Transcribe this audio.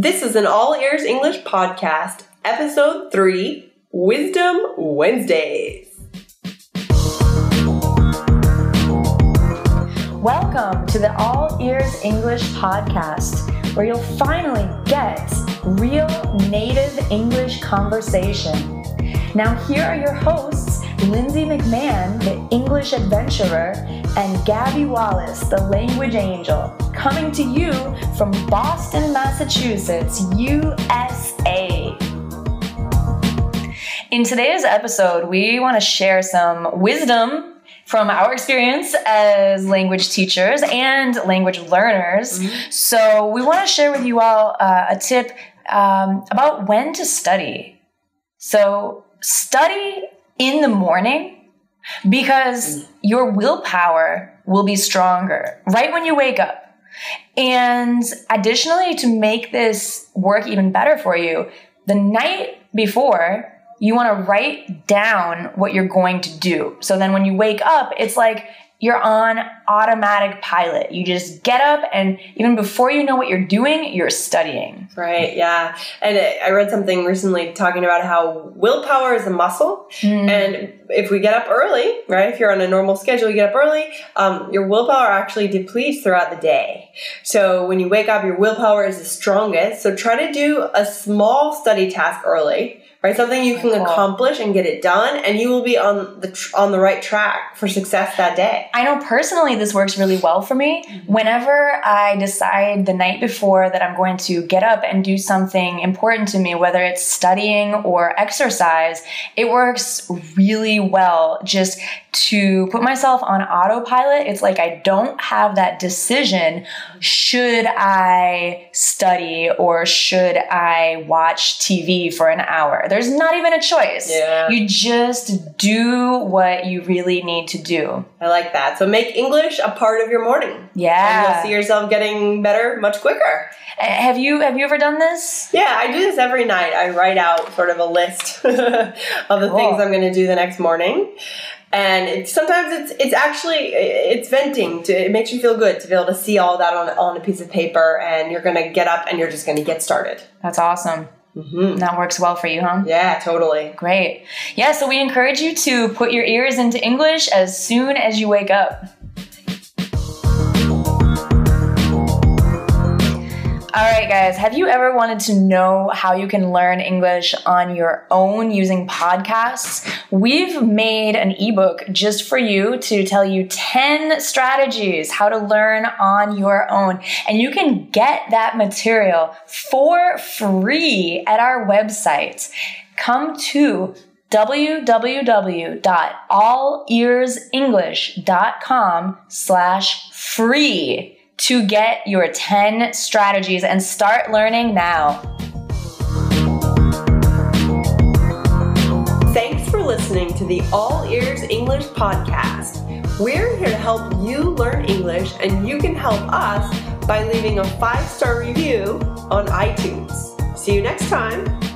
This is an All Ears English podcast, episode 3 Wisdom Wednesdays. Welcome to the All Ears English podcast, where you'll finally get real native English conversation. Now, here are your hosts, Lindsay McMahon, the English adventurer, and Gabby Wallace, the language angel, coming to you from Boston, Massachusetts, USA. In today's episode, we want to share some wisdom from our experience as language teachers and language learners. Mm-hmm. So, we want to share with you all uh, a tip um, about when to study. So, study in the morning because your willpower will be stronger right when you wake up. And additionally, to make this work even better for you, the night before, you want to write down what you're going to do. So then when you wake up, it's like you're on automatic pilot. You just get up, and even before you know what you're doing, you're studying. Right, yeah. And I read something recently talking about how willpower is a muscle. Mm. And if we get up early, right, if you're on a normal schedule, you get up early, um, your willpower actually depletes throughout the day. So when you wake up, your willpower is the strongest. So try to do a small study task early right? Something you can accomplish and get it done, and you will be on the tr- on the right track for success that day. I know personally this works really well for me. Mm-hmm. Whenever I decide the night before that I'm going to get up and do something important to me, whether it's studying or exercise, it works really well just to put myself on autopilot. It's like I don't have that decision. Should I study or should I watch TV for an hour? There's not even a choice. Yeah. You just do what you really need to do. I like that. So make English a part of your morning. Yeah. And you'll see yourself getting better much quicker. Have you have you ever done this? Yeah, I do this every night. I write out sort of a list of the cool. things I'm going to do the next morning and it, sometimes it's it's actually it's venting to it makes you feel good to be able to see all that on on a piece of paper and you're gonna get up and you're just gonna get started that's awesome Mm-hmm. That works well for you, huh? Yeah, totally. Great. Yeah, so we encourage you to put your ears into English as soon as you wake up. Right, guys, have you ever wanted to know how you can learn English on your own using podcasts? We've made an ebook just for you to tell you 10 strategies how to learn on your own. And you can get that material for free at our website. Come to www.allearsenglish.com slash free to get your 10 strategies and start learning now. Thanks for listening to the All Ears English podcast. We're here to help you learn English, and you can help us by leaving a five star review on iTunes. See you next time.